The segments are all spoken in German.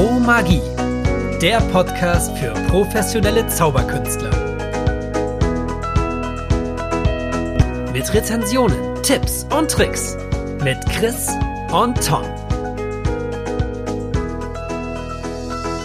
Pro Magie, der Podcast für professionelle Zauberkünstler. Mit Rezensionen, Tipps und Tricks mit Chris und Tom.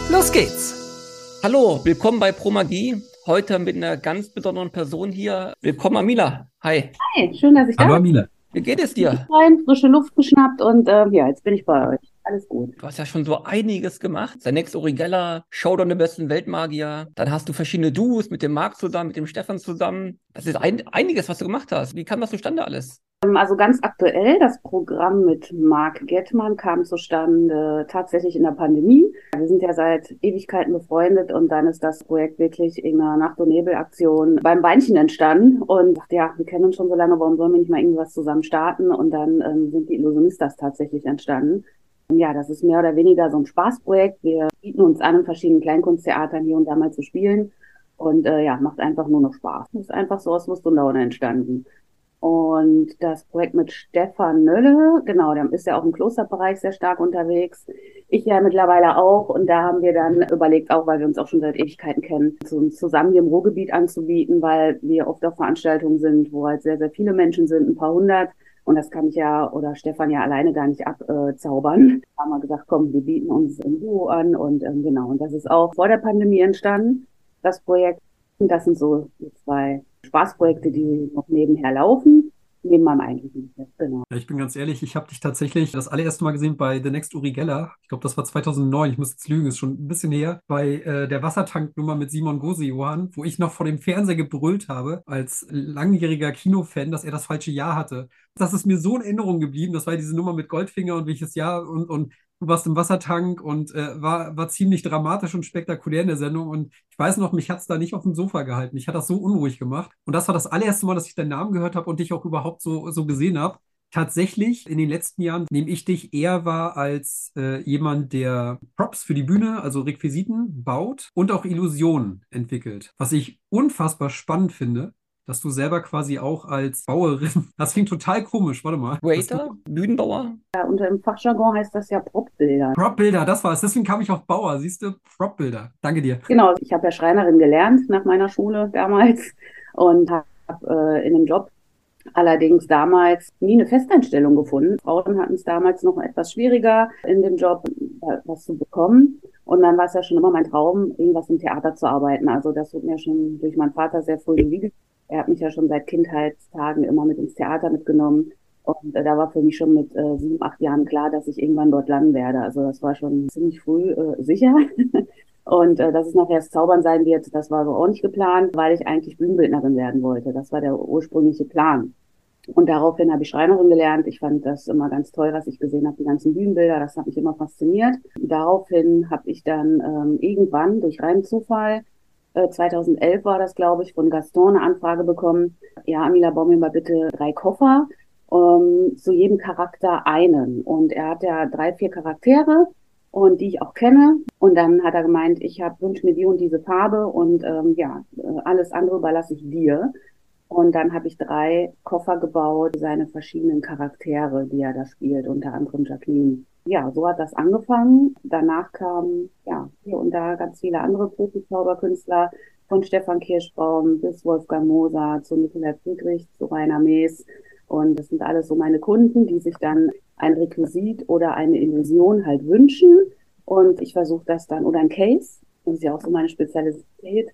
Los geht's! Hallo, willkommen bei Pro Magie. Heute mit einer ganz besonderen Person hier. Willkommen, Amila. Hi. Hi, schön, dass ich da bin. Hallo, Amila. Wie geht es dir? Rein, frische Luft geschnappt und äh, ja, jetzt bin ich bei euch. Alles gut. Du hast ja schon so einiges gemacht. Next Origella, Showdown der besten Weltmagier. Dann hast du verschiedene Duos mit dem Marc zusammen, mit dem Stefan zusammen. Das ist ein, einiges, was du gemacht hast. Wie kam das zustande alles? Ähm, also ganz aktuell, das Programm mit Marc Gettmann kam zustande tatsächlich in der Pandemie. Wir sind ja seit Ewigkeiten befreundet und dann ist das Projekt wirklich in einer Nacht- und Nebelaktion beim Beinchen entstanden und dachte, ja, wir kennen uns schon so lange, warum sollen wir nicht mal irgendwas zusammen starten? Und dann ähm, sind die Illusionistas tatsächlich entstanden. Ja, das ist mehr oder weniger so ein Spaßprojekt. Wir bieten uns an, in verschiedenen Kleinkunsttheatern hier und da mal zu spielen. Und äh, ja, macht einfach nur noch Spaß. Ist einfach so aus Lust und Laune entstanden. Und das Projekt mit Stefan Nölle, genau, der ist ja auch im Klosterbereich sehr stark unterwegs. Ich ja mittlerweile auch. Und da haben wir dann überlegt, auch weil wir uns auch schon seit Ewigkeiten kennen, so zusammen hier im Ruhrgebiet anzubieten, weil wir oft auf Veranstaltungen sind, wo halt sehr, sehr viele Menschen sind, ein paar hundert. Und das kann ich ja oder Stefan ja alleine gar nicht abzaubern. Da haben wir gesagt, komm, wir bieten uns im Duo an und ähm, genau. Und das ist auch vor der Pandemie entstanden, das Projekt. Und das sind so die zwei Spaßprojekte, die noch nebenher laufen neben meinem eigentlichen Geschäft, genau. Ja, ich bin ganz ehrlich, ich habe dich tatsächlich das allererste Mal gesehen bei The Next Uri Geller. Ich glaube, das war 2009, ich muss jetzt lügen, ist schon ein bisschen her, bei äh, der Wassertanknummer mit Simon Gose-Johann, wo ich noch vor dem Fernseher gebrüllt habe, als langjähriger Kinofan, dass er das falsche Jahr hatte. Das ist mir so in Erinnerung geblieben. Das war diese Nummer mit Goldfinger und welches Jahr und, und du warst im Wassertank und äh, war, war ziemlich dramatisch und spektakulär in der Sendung. Und ich weiß noch, mich hat es da nicht auf dem Sofa gehalten. Mich hat das so unruhig gemacht. Und das war das allererste Mal, dass ich deinen Namen gehört habe und dich auch überhaupt so, so gesehen habe. Tatsächlich, in den letzten Jahren nehme ich dich eher wahr als äh, jemand, der Props für die Bühne, also Requisiten, baut und auch Illusionen entwickelt. Was ich unfassbar spannend finde, dass du selber quasi auch als Bauerin, das klingt total komisch, warte mal. Waiter, Bühnenbauer? Ja, unter dem Fachjargon heißt das ja Propbilder. Propbilder, das war es. Deswegen kam ich auf Bauer, siehst du? Propbilder. Danke dir. Genau, ich habe ja Schreinerin gelernt nach meiner Schule damals und habe äh, in dem Job allerdings damals nie eine Festeinstellung gefunden. Frauen hatten es damals noch etwas schwieriger, in dem Job äh, was zu bekommen. Und dann war es ja schon immer mein Traum, irgendwas im Theater zu arbeiten. Also das wird mir schon durch meinen Vater sehr früh in die Wiege er hat mich ja schon seit Kindheitstagen immer mit ins Theater mitgenommen. Und äh, da war für mich schon mit äh, sieben, acht Jahren klar, dass ich irgendwann dort landen werde. Also das war schon ziemlich früh äh, sicher. Und äh, dass es nachher das Zaubern sein wird, das war so auch nicht geplant, weil ich eigentlich Bühnenbildnerin werden wollte. Das war der ursprüngliche Plan. Und daraufhin habe ich Schreinerin gelernt. Ich fand das immer ganz toll, was ich gesehen habe, die ganzen Bühnenbilder. Das hat mich immer fasziniert. Daraufhin habe ich dann ähm, irgendwann durch reinen Zufall 2011 äh, war das, glaube ich, von Gaston eine Anfrage bekommen. Ja, Amila, bau mir mal bitte drei Koffer, um, ähm, zu jedem Charakter einen. Und er hat ja drei, vier Charaktere und die ich auch kenne. Und dann hat er gemeint, ich habe wünsche mir die und diese Farbe und ähm, ja, äh, alles andere überlasse ich dir. Und dann habe ich drei Koffer gebaut, seine verschiedenen Charaktere, die er da spielt, unter anderem Jacqueline ja, so hat das angefangen. Danach kamen ja hier und da ganz viele andere Profi-Zauberkünstler, von Stefan Kirschbaum bis Wolfgang Moser zu Nikolai Friedrich, zu Rainer Mees. Und das sind alles so meine Kunden, die sich dann ein Requisit oder eine Illusion halt wünschen. Und ich versuche das dann, oder ein Case, das ist ja auch so meine Spezialität.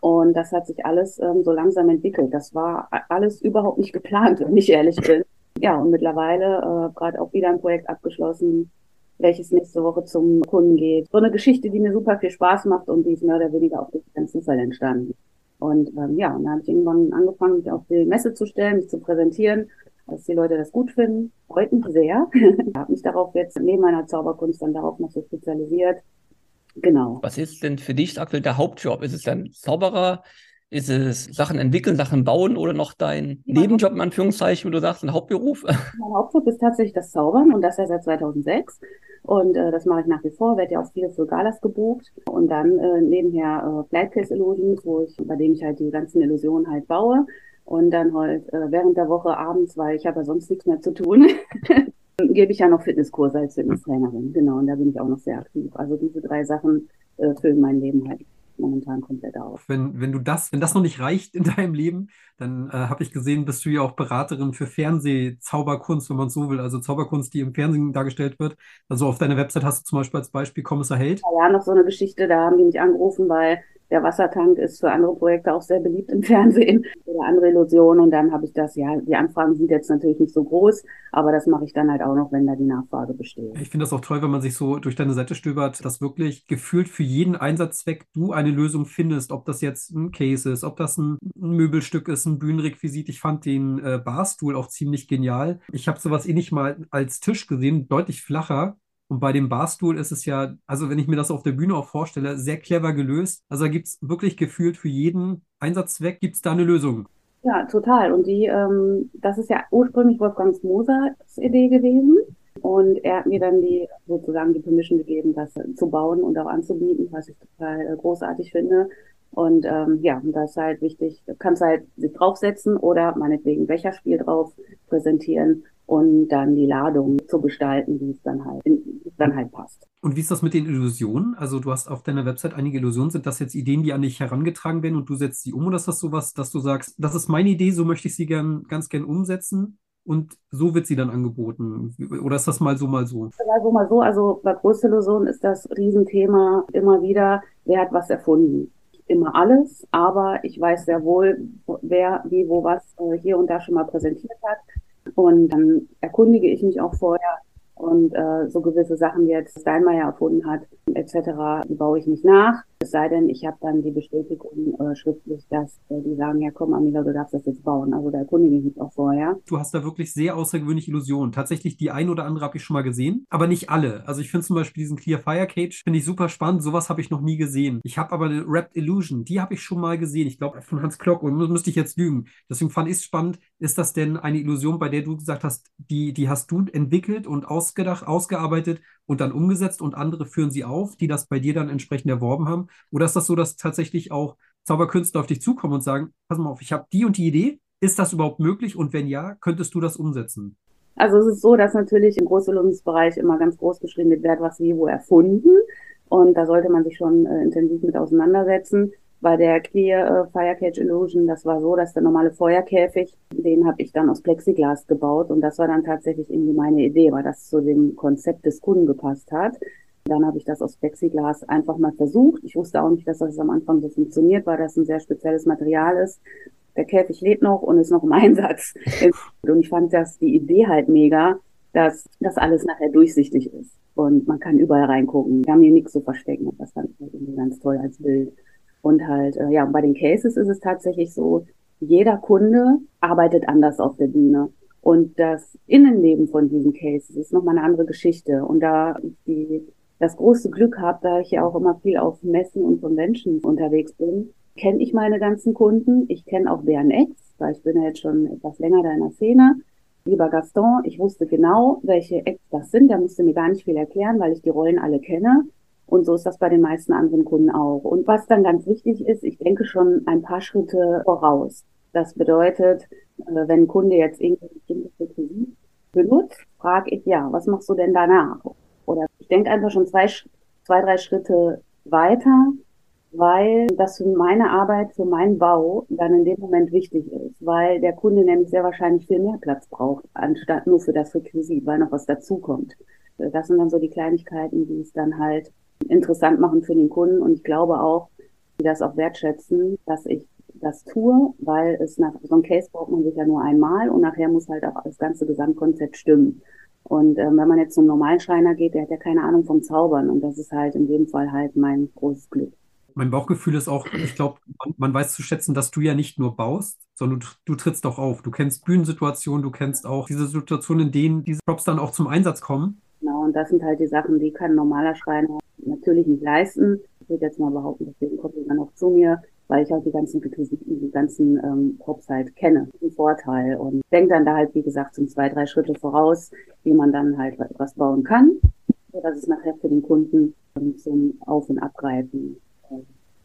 Und das hat sich alles ähm, so langsam entwickelt. Das war alles überhaupt nicht geplant, wenn ich ehrlich bin ja, und mittlerweile äh, gerade auch wieder ein Projekt abgeschlossen, welches nächste Woche zum Kunden geht. So eine Geschichte, die mir super viel Spaß macht und die ist mehr oder weniger auf den Zufall entstanden. Und ähm, ja, und dann habe ich irgendwann angefangen, mich auf die Messe zu stellen, mich zu präsentieren, dass die Leute das gut finden. Freut mich sehr. ich habe mich darauf jetzt neben meiner Zauberkunst dann darauf noch so spezialisiert. Genau. Was ist denn für dich aktuell der Hauptjob? Ist es dann Zauberer? Ist es Sachen entwickeln, Sachen bauen oder noch dein ja. Nebenjob in Anführungszeichen, wo du sagst, ein Hauptberuf? Mein Hauptberuf ist tatsächlich das Zaubern und das ja seit 2006. Und äh, das mache ich nach wie vor, werde ja auch viel für Galas gebucht. Und dann äh, nebenher äh, Flightcase Illusions, wo ich, bei denen ich halt die ganzen Illusionen halt baue. Und dann halt äh, während der Woche abends, weil ich habe ja sonst nichts mehr zu tun, gebe ich ja noch Fitnesskurse als Fitnesstrainerin. Genau, und da bin ich auch noch sehr aktiv. Also diese drei Sachen äh, füllen mein Leben halt momentan komplett auf. Wenn, wenn du das, wenn das noch nicht reicht in deinem Leben, dann äh, habe ich gesehen, bist du ja auch Beraterin für Fernsehzauberkunst, wenn man so will. Also Zauberkunst, die im Fernsehen dargestellt wird. Also auf deiner Website hast du zum Beispiel als Beispiel Kommissar Held. Ja, noch so eine Geschichte, da haben die mich angerufen, weil der Wassertank ist für andere Projekte auch sehr beliebt im Fernsehen oder andere Illusionen. Und dann habe ich das, ja, die Anfragen sind jetzt natürlich nicht so groß, aber das mache ich dann halt auch noch, wenn da die Nachfrage besteht. Ich finde das auch toll, wenn man sich so durch deine Seite stöbert, dass wirklich gefühlt für jeden Einsatzzweck du eine Lösung findest, ob das jetzt ein Case ist, ob das ein Möbelstück ist, ein Bühnenrequisit. Ich fand den äh, Barstuhl auch ziemlich genial. Ich habe sowas ähnlich mal als Tisch gesehen, deutlich flacher und bei dem Barstuhl ist es ja, also wenn ich mir das auf der Bühne auch vorstelle, sehr clever gelöst. Also da gibt es wirklich gefühlt für jeden Einsatzzweck gibt es da eine Lösung. Ja, total. Und die, ähm, das ist ja ursprünglich Wolfgangs Mosers Idee gewesen. Und er hat mir dann die sozusagen die Permission gegeben, das zu bauen und auch anzubieten, was ich total äh, großartig finde. Und ähm, ja, das ist halt wichtig. Du kannst halt sich draufsetzen oder meinetwegen Becherspiel drauf präsentieren und dann die Ladung zu gestalten, wie es dann halt, es dann halt passt. Und wie ist das mit den Illusionen? Also du hast auf deiner Website einige Illusionen. Sind das jetzt Ideen, die an dich herangetragen werden und du setzt sie um? Oder ist das sowas, dass du sagst, das ist meine Idee, so möchte ich sie gern, ganz gern umsetzen? Und so wird sie dann angeboten. Oder ist das mal so, mal so? Mal so, mal so. Also bei Großillusionen ist das Riesenthema immer wieder, wer hat was erfunden? Immer alles, aber ich weiß sehr wohl, wer, wie, wo, was äh, hier und da schon mal präsentiert hat. Und dann erkundige ich mich auch vorher und äh, so gewisse Sachen, die jetzt Steinmeier erfunden hat, etc., die baue ich nicht nach. Es sei denn, ich habe dann die Bestätigung äh, schriftlich, dass äh, die sagen, ja komm, Amila, du darfst das jetzt bauen. Also da erkundige ich mich auch vorher. Du hast da wirklich sehr außergewöhnliche Illusionen. Tatsächlich die ein oder andere habe ich schon mal gesehen, aber nicht alle. Also ich finde zum Beispiel diesen Clear Fire Cage, finde ich super spannend. Sowas habe ich noch nie gesehen. Ich habe aber eine Wrapped Illusion, die habe ich schon mal gesehen. Ich glaube von Hans Klock und müsste ich jetzt lügen. Deswegen fand ich es spannend. Ist das denn eine Illusion, bei der du gesagt hast, die, die hast du entwickelt und ausgedacht, ausgearbeitet und dann umgesetzt und andere führen sie auf, die das bei dir dann entsprechend erworben haben? Oder ist das so, dass tatsächlich auch Zauberkünstler auf dich zukommen und sagen, pass mal auf, ich habe die und die Idee, ist das überhaupt möglich? Und wenn ja, könntest du das umsetzen? Also es ist so, dass natürlich im Großillusionsbereich immer ganz groß geschrieben wird, wer hat was wie wo erfunden. Und da sollte man sich schon äh, intensiv mit auseinandersetzen. Bei der Clear äh, Illusion, das war so, dass der normale Feuerkäfig, den habe ich dann aus Plexiglas gebaut und das war dann tatsächlich irgendwie meine Idee, weil das zu dem Konzept des Kunden gepasst hat. Dann habe ich das aus Plexiglas einfach mal versucht. Ich wusste auch nicht, dass das am Anfang so funktioniert, weil das ein sehr spezielles Material ist. Der Käfig lebt noch und ist noch im Einsatz. Und ich fand das die Idee halt mega, dass das alles nachher durchsichtig ist und man kann überall reingucken. Wir haben hier nichts zu verstecken. Das fand ich halt irgendwie ganz toll als Bild. Und halt, äh, ja, bei den Cases ist es tatsächlich so, jeder Kunde arbeitet anders auf der Bühne. Und das Innenleben von diesen Cases ist nochmal eine andere Geschichte. Und da ich die, das große Glück habe, da ich ja auch immer viel auf Messen und Conventions unterwegs bin, kenne ich meine ganzen Kunden. Ich kenne auch deren Ex, weil ich bin ja jetzt schon etwas länger da in der Szene. Lieber Gaston, ich wusste genau, welche Ex das sind. Der musste mir gar nicht viel erklären, weil ich die Rollen alle kenne. Und so ist das bei den meisten anderen Kunden auch. Und was dann ganz wichtig ist, ich denke schon ein paar Schritte voraus. Das bedeutet, äh, wenn ein Kunde jetzt irgendwie bestimmtes Requisit benutzt, frage ich, ja, was machst du denn danach? Oder ich denke einfach schon zwei, zwei, drei Schritte weiter, weil das für meine Arbeit, für meinen Bau dann in dem Moment wichtig ist, weil der Kunde nämlich sehr wahrscheinlich viel mehr Platz braucht, anstatt nur für das Requisit, weil noch was dazukommt. Das sind dann so die Kleinigkeiten, die es dann halt interessant machen für den Kunden. Und ich glaube auch, die das auch wertschätzen, dass ich das tue, weil es nach so einem Case braucht man sich ja nur einmal und nachher muss halt auch das ganze Gesamtkonzept stimmen. Und ähm, wenn man jetzt zum normalen Schreiner geht, der hat ja keine Ahnung vom Zaubern und das ist halt in dem Fall halt mein großes Glück. Mein Bauchgefühl ist auch, ich glaube, man, man, weiß zu schätzen, dass du ja nicht nur baust, sondern du, du, trittst auch auf. Du kennst Bühnensituationen, du kennst auch diese Situationen, in denen diese Props dann auch zum Einsatz kommen. Genau, und das sind halt die Sachen, die kann ein normaler Schreiner natürlich nicht leisten. Ich würde jetzt mal behaupten, deswegen kommt dann auch zu mir, weil ich halt die ganzen Requisiten, die ganzen ähm, Props halt kenne. Ein Vorteil. Und denke dann da halt, wie gesagt, zum zwei, drei Schritte voraus, wie man dann halt was bauen kann, sodass es nachher für den Kunden zum Auf- und Abgreifen.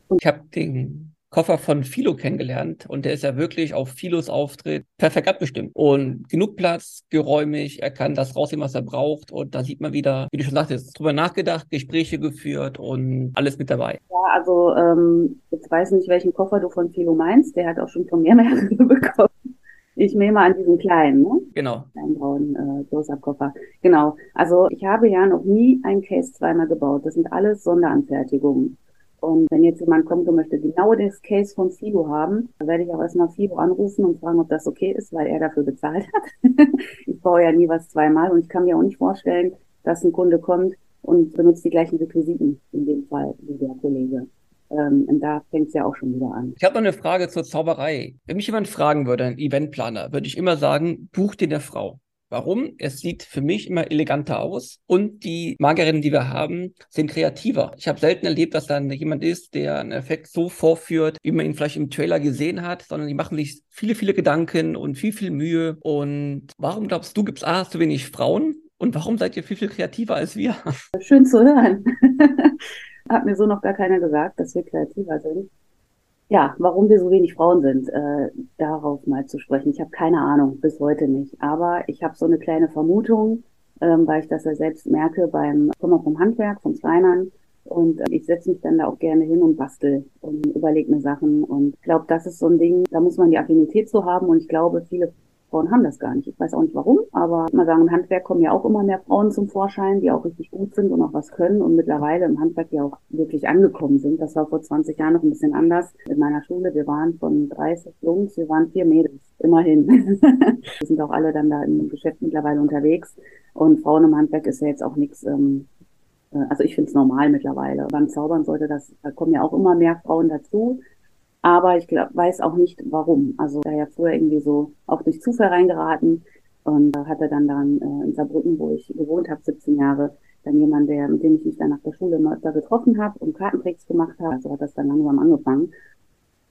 Und ich habe den Koffer von Philo kennengelernt und der ist ja wirklich auf Philos Auftritt perfekt abgestimmt. Und genug Platz, geräumig, er kann das rausnehmen, was er braucht. Und da sieht man wieder, wie du schon sagtest, drüber nachgedacht, Gespräche geführt und alles mit dabei. Ja, also ähm, jetzt weiß nicht, welchen Koffer du von Philo meinst. Der hat auch schon von mir mehrere bekommen. Ich nehme an diesen kleinen, ne? Genau. Kleinen braunen äh, Close-Up-Koffer. Genau. Also ich habe ja noch nie ein Case zweimal gebaut. Das sind alles Sonderanfertigungen. Und wenn jetzt jemand kommt und möchte genau das Case von Fido haben, dann werde ich auch erstmal Fido anrufen und fragen, ob das okay ist, weil er dafür bezahlt hat. ich baue ja nie was zweimal und ich kann mir auch nicht vorstellen, dass ein Kunde kommt und benutzt die gleichen Requisiten, in dem Fall wie der Kollege. Ähm, und da fängt es ja auch schon wieder an. Ich habe noch eine Frage zur Zauberei. Wenn mich jemand fragen würde, ein Eventplaner, würde ich immer sagen, buch dir eine Frau. Warum? Es sieht für mich immer eleganter aus und die Magerinnen, die wir haben, sind kreativer. Ich habe selten erlebt, dass dann jemand ist, der einen Effekt so vorführt, wie man ihn vielleicht im Trailer gesehen hat, sondern die machen sich viele, viele Gedanken und viel, viel Mühe. Und warum glaubst du, gibt es A, zu wenig Frauen? Und warum seid ihr viel, viel kreativer als wir? Schön zu hören. Hat mir so noch gar keiner gesagt, dass wir kreativer sind. Ja, warum wir so wenig Frauen sind, äh, darauf mal zu sprechen. Ich habe keine Ahnung, bis heute nicht. Aber ich habe so eine kleine Vermutung, ähm, weil ich das ja selbst merke beim, ich komme vom Handwerk, vom Schreinern. Und äh, ich setze mich dann da auch gerne hin und bastel und überlege mir Sachen. Und ich glaube, das ist so ein Ding, da muss man die Affinität zu haben. Und ich glaube, viele Frauen haben das gar nicht. Ich weiß auch nicht warum, aber mal sagen, im Handwerk kommen ja auch immer mehr Frauen zum Vorschein, die auch richtig gut sind und auch was können und mittlerweile im Handwerk ja auch wirklich angekommen sind. Das war vor 20 Jahren noch ein bisschen anders. In meiner Schule, wir waren von 30 Jungs, wir waren vier Mädels, immerhin. wir sind auch alle dann da im Geschäft mittlerweile unterwegs und Frauen im Handwerk ist ja jetzt auch nichts ähm, äh, also ich finde es normal mittlerweile. Beim Zaubern sollte das, da kommen ja auch immer mehr Frauen dazu. Aber ich glaub, weiß auch nicht warum. Also da ja früher irgendwie so auch durch Zufall reingeraten und äh, hatte dann dann äh, in Saarbrücken, wo ich gewohnt habe, 17 Jahre, dann jemand, der, mit dem ich mich dann nach der Schule immer öfter getroffen habe und Kartentricks gemacht habe. Also hat das dann langsam angefangen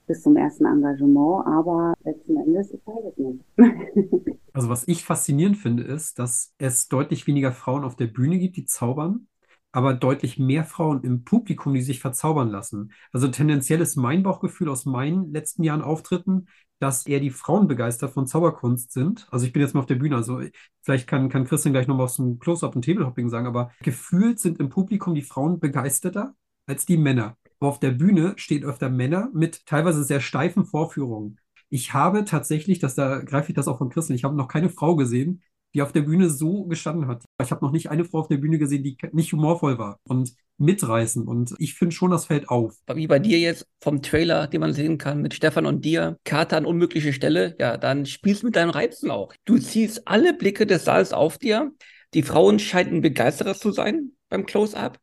bis zum ersten Engagement, aber letzten Endes, ich weiß es nicht. also was ich faszinierend finde, ist, dass es deutlich weniger Frauen auf der Bühne gibt, die zaubern aber deutlich mehr Frauen im Publikum, die sich verzaubern lassen. Also tendenziell ist mein Bauchgefühl aus meinen letzten Jahren Auftritten, dass eher die Frauen begeistert von Zauberkunst sind. Also ich bin jetzt mal auf der Bühne, also vielleicht kann, kann Christian gleich noch mal aus dem Close-Up und Tablehopping sagen, aber gefühlt sind im Publikum die Frauen begeisterter als die Männer. Aber auf der Bühne stehen öfter Männer mit teilweise sehr steifen Vorführungen. Ich habe tatsächlich, dass da greife ich das auch von Christian, ich habe noch keine Frau gesehen, die auf der Bühne so gestanden hat. Ich habe noch nicht eine Frau auf der Bühne gesehen, die nicht humorvoll war und mitreißen. Und ich finde schon, das fällt auf. Wie bei dir jetzt vom Trailer, den man sehen kann mit Stefan und dir, Karte an unmögliche Stelle, ja, dann spielst du mit deinen Reizen auch. Du ziehst alle Blicke des Saals auf dir. Die Frauen scheinen begeistert zu sein beim Close-Up,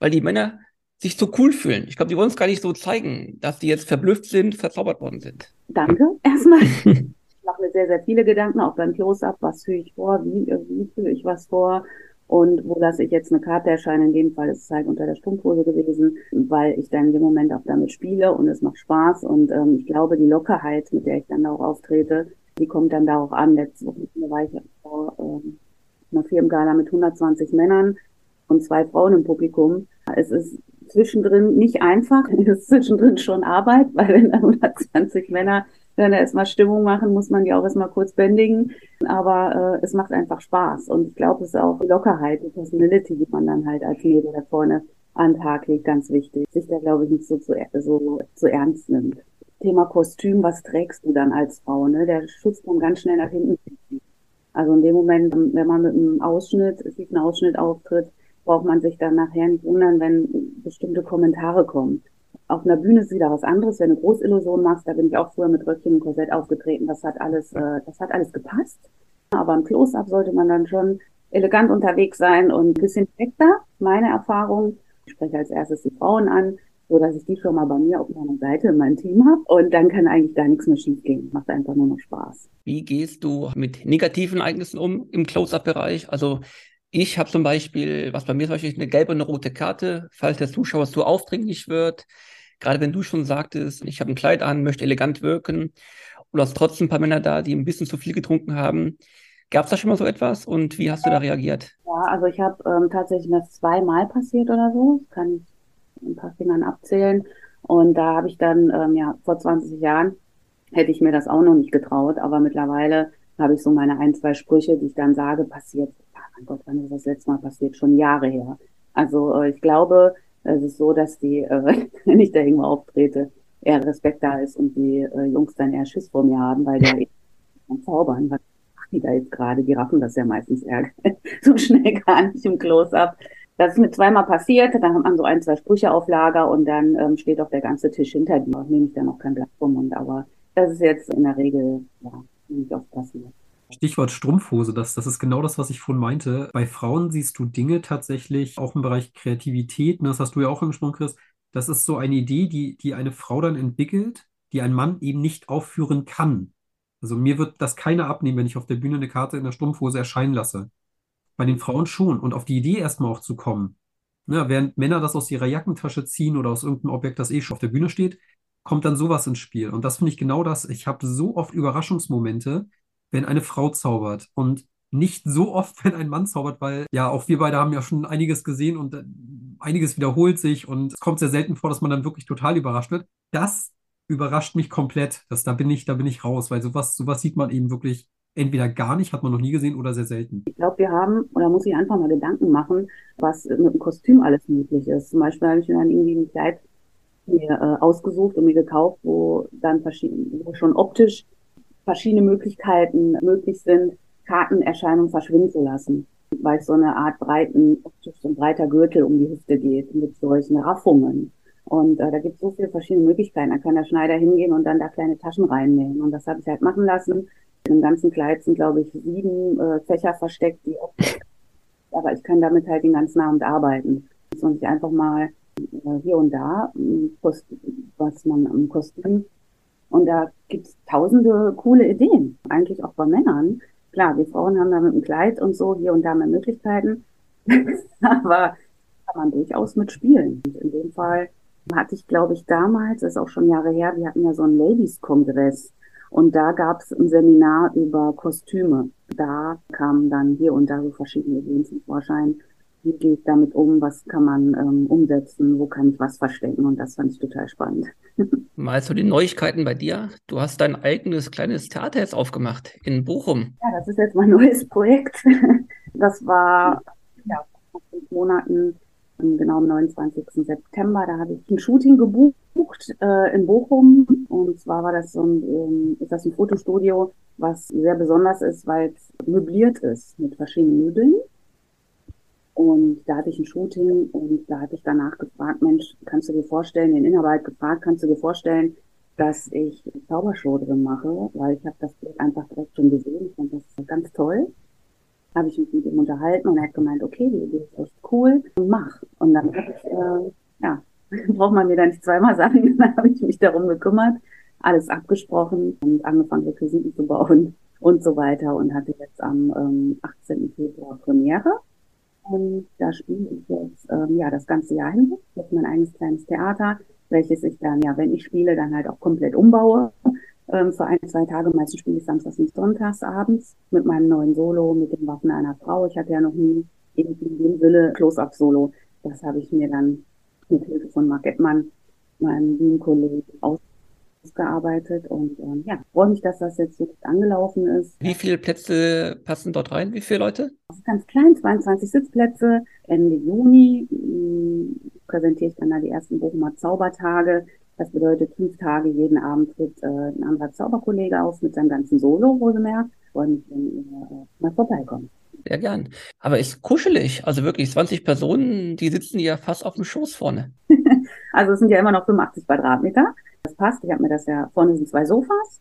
weil die Männer sich so cool fühlen. Ich glaube, die wollen es gar nicht so zeigen, dass die jetzt verblüfft sind, verzaubert worden sind. Danke erstmal. mache mir sehr, sehr viele Gedanken, auch beim Close-Up, was führe ich vor, wie, wie führe ich was vor und wo lasse ich jetzt eine Karte erscheinen. In dem Fall ist es halt unter der Strumpfhose gewesen, weil ich dann dem Moment auch damit spiele und es macht Spaß und ähm, ich glaube, die Lockerheit, mit der ich dann auch auftrete, die kommt dann da auch an. Letzte Woche war ich vor ähm, einer Firmengala mit 120 Männern und zwei Frauen im Publikum. Es ist zwischendrin nicht einfach, es ist zwischendrin schon Arbeit, weil wenn da 120 Männer dann erstmal Stimmung machen, muss man die auch erstmal kurz bändigen. Aber äh, es macht einfach Spaß. Und ich glaube, es ist auch Lockerheit, die Personality, die man dann halt als Mädel da vorne an Tag legt, ganz wichtig. Sich da, glaube ich, nicht so zu, so zu ernst nimmt. Thema Kostüm, was trägst du dann als Frau? Ne? Der Schutz kommt ganz schnell nach hinten. Also in dem Moment, wenn man mit einem Ausschnitt, es sieht ein Ausschnitt auftritt, braucht man sich dann nachher nicht wundern, wenn bestimmte Kommentare kommen. Auf einer Bühne ist wieder was anderes. Wenn du Großillusion machst, da bin ich auch früher mit Röckchen und Korsett aufgetreten. Das hat alles, äh, das hat alles gepasst. Aber im Close-Up sollte man dann schon elegant unterwegs sein und ein bisschen direkter. Meine Erfahrung. Ich spreche als erstes die Frauen an, so dass ich die schon mal bei mir auf meiner Seite in meinem Team habe. Und dann kann eigentlich gar nichts mehr schief gehen. Macht einfach nur noch Spaß. Wie gehst du mit negativen Ereignissen um im Close-Up-Bereich? Also ich habe zum Beispiel, was bei mir zum Beispiel eine gelbe und eine rote Karte, falls der Zuschauer zu aufdringlich wird. Gerade wenn du schon sagtest, ich habe ein Kleid an, möchte elegant wirken und hast trotzdem ein paar Männer da, die ein bisschen zu viel getrunken haben. Gab es da schon mal so etwas und wie hast du da reagiert? Ja, also ich habe ähm, tatsächlich das zweimal passiert oder so. Das kann ich ein paar Fingern abzählen. Und da habe ich dann, ähm, ja, vor 20 Jahren hätte ich mir das auch noch nicht getraut, aber mittlerweile habe ich so meine ein, zwei Sprüche, die ich dann sage, passiert, oh mein Gott, wann ist das letzte Mal passiert? Schon Jahre her. Also äh, ich glaube, es ist so, dass die, äh, wenn ich da irgendwo auftrete, eher Respekt da ist und die äh, Jungs dann eher Schiss vor mir haben, weil der zaubern, was macht die da jetzt gerade? Die raffen das ja meistens eher so schnell gar nicht im Close-Up. Das ist mir zweimal passiert, dann hat man so ein, zwei Sprüche auf Lager und dann ähm, steht auch der ganze Tisch hinter dir. Nehme ich dann auch kein Blatt vom Mund, aber das ist jetzt in der Regel ja, nicht oft passiert. Stichwort Strumpfhose, das, das ist genau das, was ich vorhin meinte. Bei Frauen siehst du Dinge tatsächlich auch im Bereich Kreativität, ne, das hast du ja auch angesprochen, Chris. Das ist so eine Idee, die, die eine Frau dann entwickelt, die ein Mann eben nicht aufführen kann. Also mir wird das keiner abnehmen, wenn ich auf der Bühne eine Karte in der Strumpfhose erscheinen lasse. Bei den Frauen schon. Und auf die Idee erstmal auch zu kommen. Ne, während Männer das aus ihrer Jackentasche ziehen oder aus irgendeinem Objekt, das eh schon auf der Bühne steht, kommt dann sowas ins Spiel. Und das finde ich genau das. Ich habe so oft Überraschungsmomente, wenn eine Frau zaubert und nicht so oft, wenn ein Mann zaubert, weil ja, auch wir beide haben ja schon einiges gesehen und äh, einiges wiederholt sich und es kommt sehr selten vor, dass man dann wirklich total überrascht wird. Das überrascht mich komplett. Das, da bin ich, da bin ich raus, weil sowas, sowas sieht man eben wirklich entweder gar nicht, hat man noch nie gesehen oder sehr selten. Ich glaube, wir haben, oder muss ich einfach mal Gedanken machen, was mit dem Kostüm alles möglich ist. Zum Beispiel habe ich mir dann irgendwie ein Kleid mir äh, ausgesucht und mir gekauft, wo dann verschiedene, wo schon optisch verschiedene Möglichkeiten möglich sind, Kartenerscheinungen verschwinden zu lassen, weil es so eine Art breiten, so ein breiter Gürtel um die Hüfte geht mit solchen Raffungen. Und äh, da gibt es so viele verschiedene Möglichkeiten. Da kann der Schneider hingehen und dann da kleine Taschen reinnehmen. Und das habe ich halt machen lassen. In dem ganzen Kleid sind, glaube ich, sieben äh, Fächer versteckt, die auch, aber ich kann damit halt den ganzen Abend arbeiten. Und ich einfach mal äh, hier und da, was man am Kostüm und da gibt's tausende coole Ideen, eigentlich auch bei Männern. Klar, wir Frauen haben da mit dem Kleid und so hier und da mehr Möglichkeiten, aber kann man durchaus mitspielen. Und in dem Fall hatte ich, glaube ich, damals, ist auch schon Jahre her, wir hatten ja so einen Ladies-Kongress und da gab es ein Seminar über Kostüme. Da kamen dann hier und da so verschiedene Ideen zum Vorschein wie gehe ich damit um, was kann man ähm, umsetzen, wo kann ich was verstecken und das fand ich total spannend. Mal zu den Neuigkeiten bei dir. Du hast dein eigenes kleines Theater jetzt aufgemacht in Bochum. Ja, das ist jetzt mein neues Projekt. Das war ja, vor fünf Monaten, genau am 29. September, da habe ich ein Shooting gebucht äh, in Bochum und zwar war das so ein, ähm, ist das ein Fotostudio, was sehr besonders ist, weil es möbliert ist mit verschiedenen Möbeln und da hatte ich ein Shooting und da hatte ich danach gefragt, Mensch, kannst du dir vorstellen, den Inhaber halt gefragt, kannst du dir vorstellen, dass ich Zaubershow drin mache, weil ich habe das Bild einfach direkt schon gesehen. Ich fand das ganz toll. Habe ich mich mit ihm unterhalten und er hat gemeint, okay, die Idee ist echt cool, mach. Und dann habe ich, äh, ja, braucht man mir da nicht zweimal sagen, dann habe ich mich darum gekümmert, alles abgesprochen und angefangen, Requisiten zu bauen und so weiter und hatte jetzt am ähm, 18. Februar Premiere. Und da spiele ich jetzt ähm, ja das ganze Jahr hin. Jetzt mein eigenes kleines Theater, welches ich dann, ja, wenn ich spiele, dann halt auch komplett umbaue. Ähm, für ein, zwei Tage, meistens spiele ich samstags und sonntags abends mit meinem neuen Solo, mit den Waffen einer Frau. Ich hatte ja noch nie irgendwie dem Sinne Close-Up-Solo. Das habe ich mir dann mit Hilfe von Mark Edmann, meinem lieben Kollegen, aus gearbeitet und ähm, ja, freue mich, dass das jetzt so gut angelaufen ist. Wie viele Plätze passen dort rein? Wie viele Leute? Ganz klein, 22 Sitzplätze. Ende Juni mh, mm, präsentiere ich dann da die ersten Bochumer Zaubertage. Das bedeutet, fünf Tage jeden Abend tritt äh, ein anderer Zauberkollege auf mit seinem ganzen Solo, wohlgemerkt. Mich, wenn ihr äh, mal vorbeikommt. Sehr gern. Aber ist kuschelig. Also wirklich 20 Personen, die sitzen ja fast auf dem Schoß vorne. also es sind ja immer noch 85 Quadratmeter. Das passt. Ich habe mir das ja, vorne sind zwei Sofas,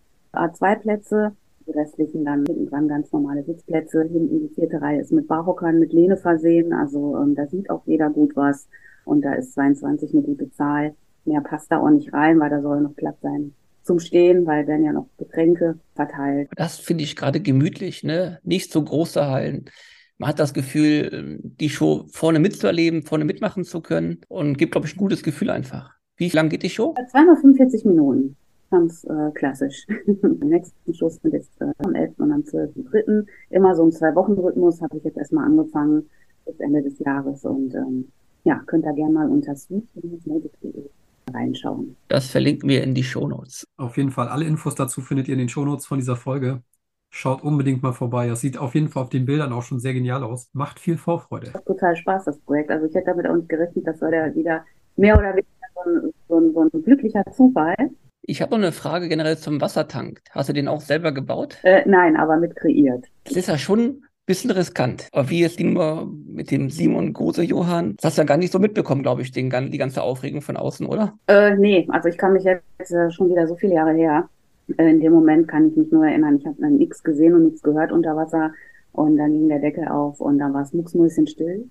zwei Plätze, die restlichen dann hinten dran ganz normale Sitzplätze. Hinten die vierte Reihe ist mit Barhockern, mit Lehne versehen. Also ähm, da sieht auch jeder gut was. Und da ist 22 eine gute Zahl. Mehr passt da auch nicht rein, weil da soll noch Platz sein zum Stehen, weil werden ja noch Getränke verteilt. Das finde ich gerade gemütlich, ne? Nicht so große Hallen. Man hat das Gefühl, ähm, die Show vorne mitzuerleben, vorne mitmachen zu können und gibt, glaube ich, ein gutes Gefühl einfach. Wie lang geht die Show? Zweimal 45 Minuten. Ganz äh, klassisch. Am nächsten Schluss sind jetzt äh, am 11. und am 12.3. Immer so ein Zwei-Wochen-Rhythmus habe ich jetzt erstmal angefangen bis Ende des Jahres und ähm, ja, könnt ihr gerne mal unter sweet reinschauen. Das verlinken wir in die Shownotes. Auf jeden Fall. Alle Infos dazu findet ihr in den Shownotes von dieser Folge. Schaut unbedingt mal vorbei. Das sieht auf jeden Fall auf den Bildern auch schon sehr genial aus. Macht viel Vorfreude. Das total Spaß, das Projekt. Also ich hätte damit auch nicht gerechnet, das war ja wieder mehr oder weniger so ein, so ein, so ein glücklicher Zufall. Ich habe noch eine Frage generell zum Wassertank. Hast du den auch selber gebaut? Äh, nein, aber mit kreiert. Das ist ja schon ein bisschen riskant. Aber wie jetzt Nummer mit dem Simon Große Johann, das hast du ja gar nicht so mitbekommen, glaube ich, den, die ganze Aufregung von außen, oder? Äh, nee, also ich kann mich jetzt äh, schon wieder so viele Jahre her. Äh, in dem Moment kann ich mich nur erinnern, ich habe nichts gesehen und nichts gehört unter Wasser. Und dann ging der Deckel auf und dann war es mucksmäuschenstill.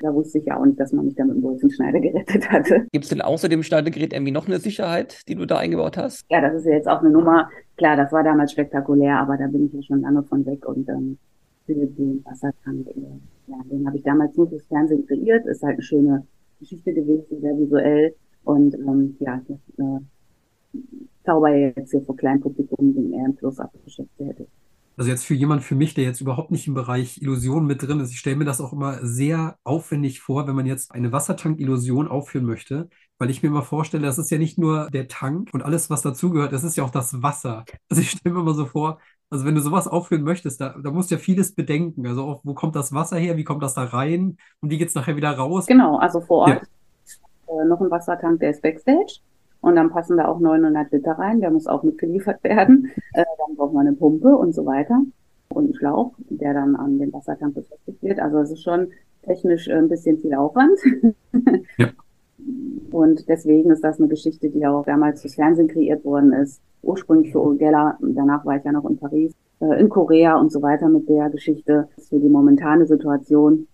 da wusste ich ja auch nicht, dass man mich da mit dem Bolzenschneider gerettet hatte. Gibt es denn außer dem Schneidegerät irgendwie noch eine Sicherheit, die du da eingebaut hast? Ja, das ist ja jetzt auch eine Nummer. Klar, das war damals spektakulär, aber da bin ich ja schon lange von weg und ähm, für den Wassertank, äh, ja, den habe ich damals nur fürs Fernsehen kreiert. Ist halt eine schöne Geschichte gewesen, sehr visuell und ähm, ja, das äh, zauber jetzt hier vor kleinem Publikum, den er im Plus-Up beschäftigt hätte. Also jetzt für jemand für mich, der jetzt überhaupt nicht im Bereich Illusion mit drin ist, ich stelle mir das auch immer sehr aufwendig vor, wenn man jetzt eine Wassertank-Illusion aufführen möchte, weil ich mir immer vorstelle, das ist ja nicht nur der Tank und alles, was dazugehört, das ist ja auch das Wasser. Also ich stelle mir immer so vor, also wenn du sowas aufführen möchtest, da, da musst du ja vieles bedenken. Also auch, wo kommt das Wasser her, wie kommt das da rein und wie geht es nachher wieder raus? Genau, also vor Ort ja. äh, noch ein Wassertank, der ist Backstage. Und dann passen da auch 900 Liter rein, der muss auch mitgeliefert werden. Äh, dann braucht man eine Pumpe und so weiter. Und einen Schlauch, der dann an den Wassertank befestigt wird. Also es ist schon technisch ein bisschen viel Aufwand. Ja. Und deswegen ist das eine Geschichte, die auch damals fürs Fernsehen kreiert worden ist. Ursprünglich für Urgella, danach war ich ja noch in Paris, äh, in Korea und so weiter mit der Geschichte. Für die momentane Situation,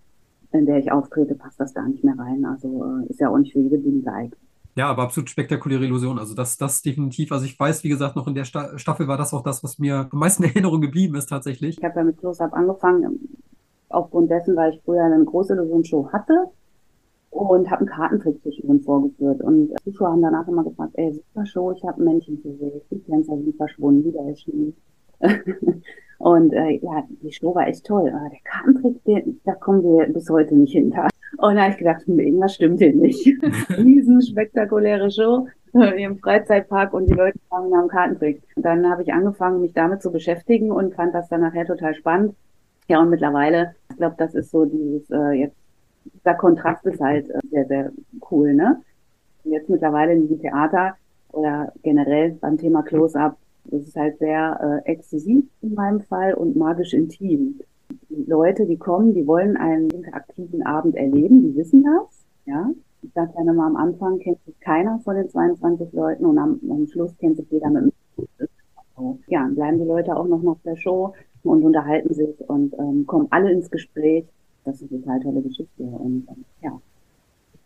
in der ich auftrete, passt das da nicht mehr rein. Also äh, ist ja auch nicht für jede Bühne geeignet. Ja, aber absolut spektakuläre Illusion. Also das, das definitiv. Also ich weiß, wie gesagt, noch in der Sta Staffel war das auch das, was mir am meisten in Erinnerung geblieben ist tatsächlich. Ich habe ja mit Close-Up angefangen, aufgrund dessen, weil ich früher eine große Illusionsshow hatte und habe einen Kartentrick zwischendrin vorgeführt. Und Zuschauer haben danach immer gefragt, ey, super Show, ich habe ein Männchen gesehen, die Tänzer sind verschwunden, wieder Schnee. und äh, ja, die Show war echt toll. Aber der Kartentrick, den, da kommen wir bis heute nicht hinter. Und da habe ich gedacht, irgendwas stimmt hier nicht. Riesen spektakuläre Show im Freizeitpark und die Leute kamen am Kartentrick. Und dann habe ich angefangen, mich damit zu beschäftigen und fand das dann nachher total spannend. Ja, und mittlerweile, ich glaube, das ist so dieses, äh, jetzt, der Kontrast ist halt äh, sehr, sehr cool, ne? Jetzt mittlerweile in diesem Theater oder generell beim Thema Close-Up, das ist halt sehr äh, exklusiv in meinem Fall und magisch intim. Leute, die kommen, die wollen einen interaktiven Abend erleben, die wissen das, ja. Ich sage ja nochmal am Anfang kennt sich keiner von den 22 Leuten und am, am Schluss kennt sich jeder mit dem Ja, dann bleiben die Leute auch noch nach der Show und unterhalten sich und ähm, kommen alle ins Gespräch. Das ist eine total tolle Geschichte und ähm, ja,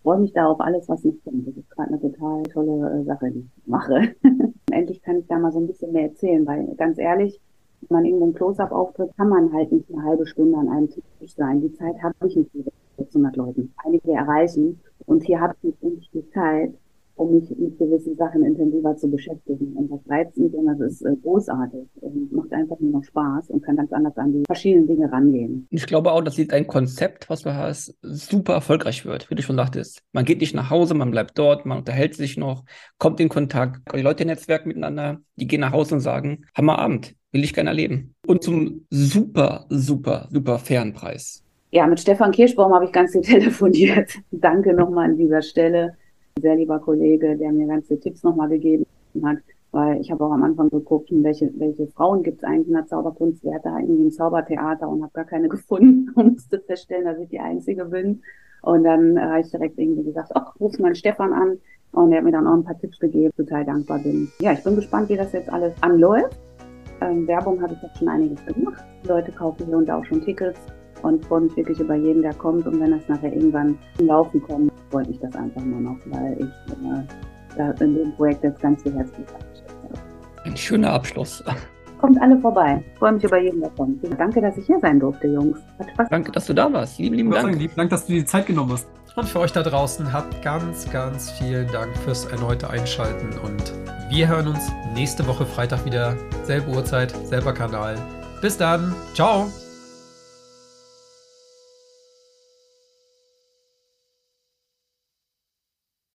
freue mich da auf alles, was mich kommt. Das ist gerade eine total tolle äh, Sache, die ich mache. Endlich kann ich da mal so ein bisschen mehr erzählen, weil ganz ehrlich, wenn man irgendwo ein Close-Up auftritt, kann man halt nicht eine halbe Stunde an einem Tisch sein. Die Zeit habe ich nicht mit 600 Leuten. Einige erreichen. Und hier habe ich nicht die Zeit, um mich mit gewissen Sachen intensiver zu beschäftigen. Und das reizt mich und das ist äh, großartig macht einfach nur noch Spaß und kann ganz anders an die verschiedenen Dinge rangehen. Ich glaube auch, das ist ein Konzept, was man hast, super erfolgreich wird, wie du schon dachtest. Man geht nicht nach Hause, man bleibt dort, man unterhält sich noch, kommt in Kontakt, die Leute netzwerken miteinander, die gehen nach Hause und sagen, Hammerabend, will ich gerne erleben. Und zum super, super, super fairen Preis. Ja, mit Stefan Kirschbaum habe ich ganz viel telefoniert. Danke nochmal an dieser Stelle sehr lieber Kollege, der mir ganz viele Tipps nochmal gegeben hat, weil ich habe auch am Anfang geguckt, welche, welche Frauen gibt es eigentlich in der Zauberkunst, wer hat da irgendwie ein Zaubertheater und habe gar keine gefunden und musste feststellen, dass ich die Einzige bin. Und dann habe ich direkt irgendwie gesagt, ach, ruf mal Stefan an. Und er hat mir dann auch ein paar Tipps gegeben, total dankbar bin. Ja, ich bin gespannt, wie das jetzt alles anläuft. Ähm, Werbung habe ich jetzt schon einiges gemacht. Leute kaufen hier und da auch schon Tickets und freue mich wirklich über jeden, der kommt. Und wenn das nachher irgendwann zum Laufen kommt, freut mich das einfach nur noch, weil ich äh, da in dem Projekt jetzt ganz viel Herzblut habe. Ein schöner Abschluss. Kommt alle vorbei. Ich freue mich über jeden, der kommt. Danke, dass ich hier sein durfte, Jungs. Hat Spaß. Danke, dass du da warst. Lieben, lieben Dank. Sagen, lieben Dank, dass du dir die Zeit genommen hast. Und für euch da draußen habt ganz, ganz vielen Dank fürs erneute Einschalten und wir hören uns nächste Woche Freitag wieder. Selbe Uhrzeit, selber Kanal. Bis dann. Ciao.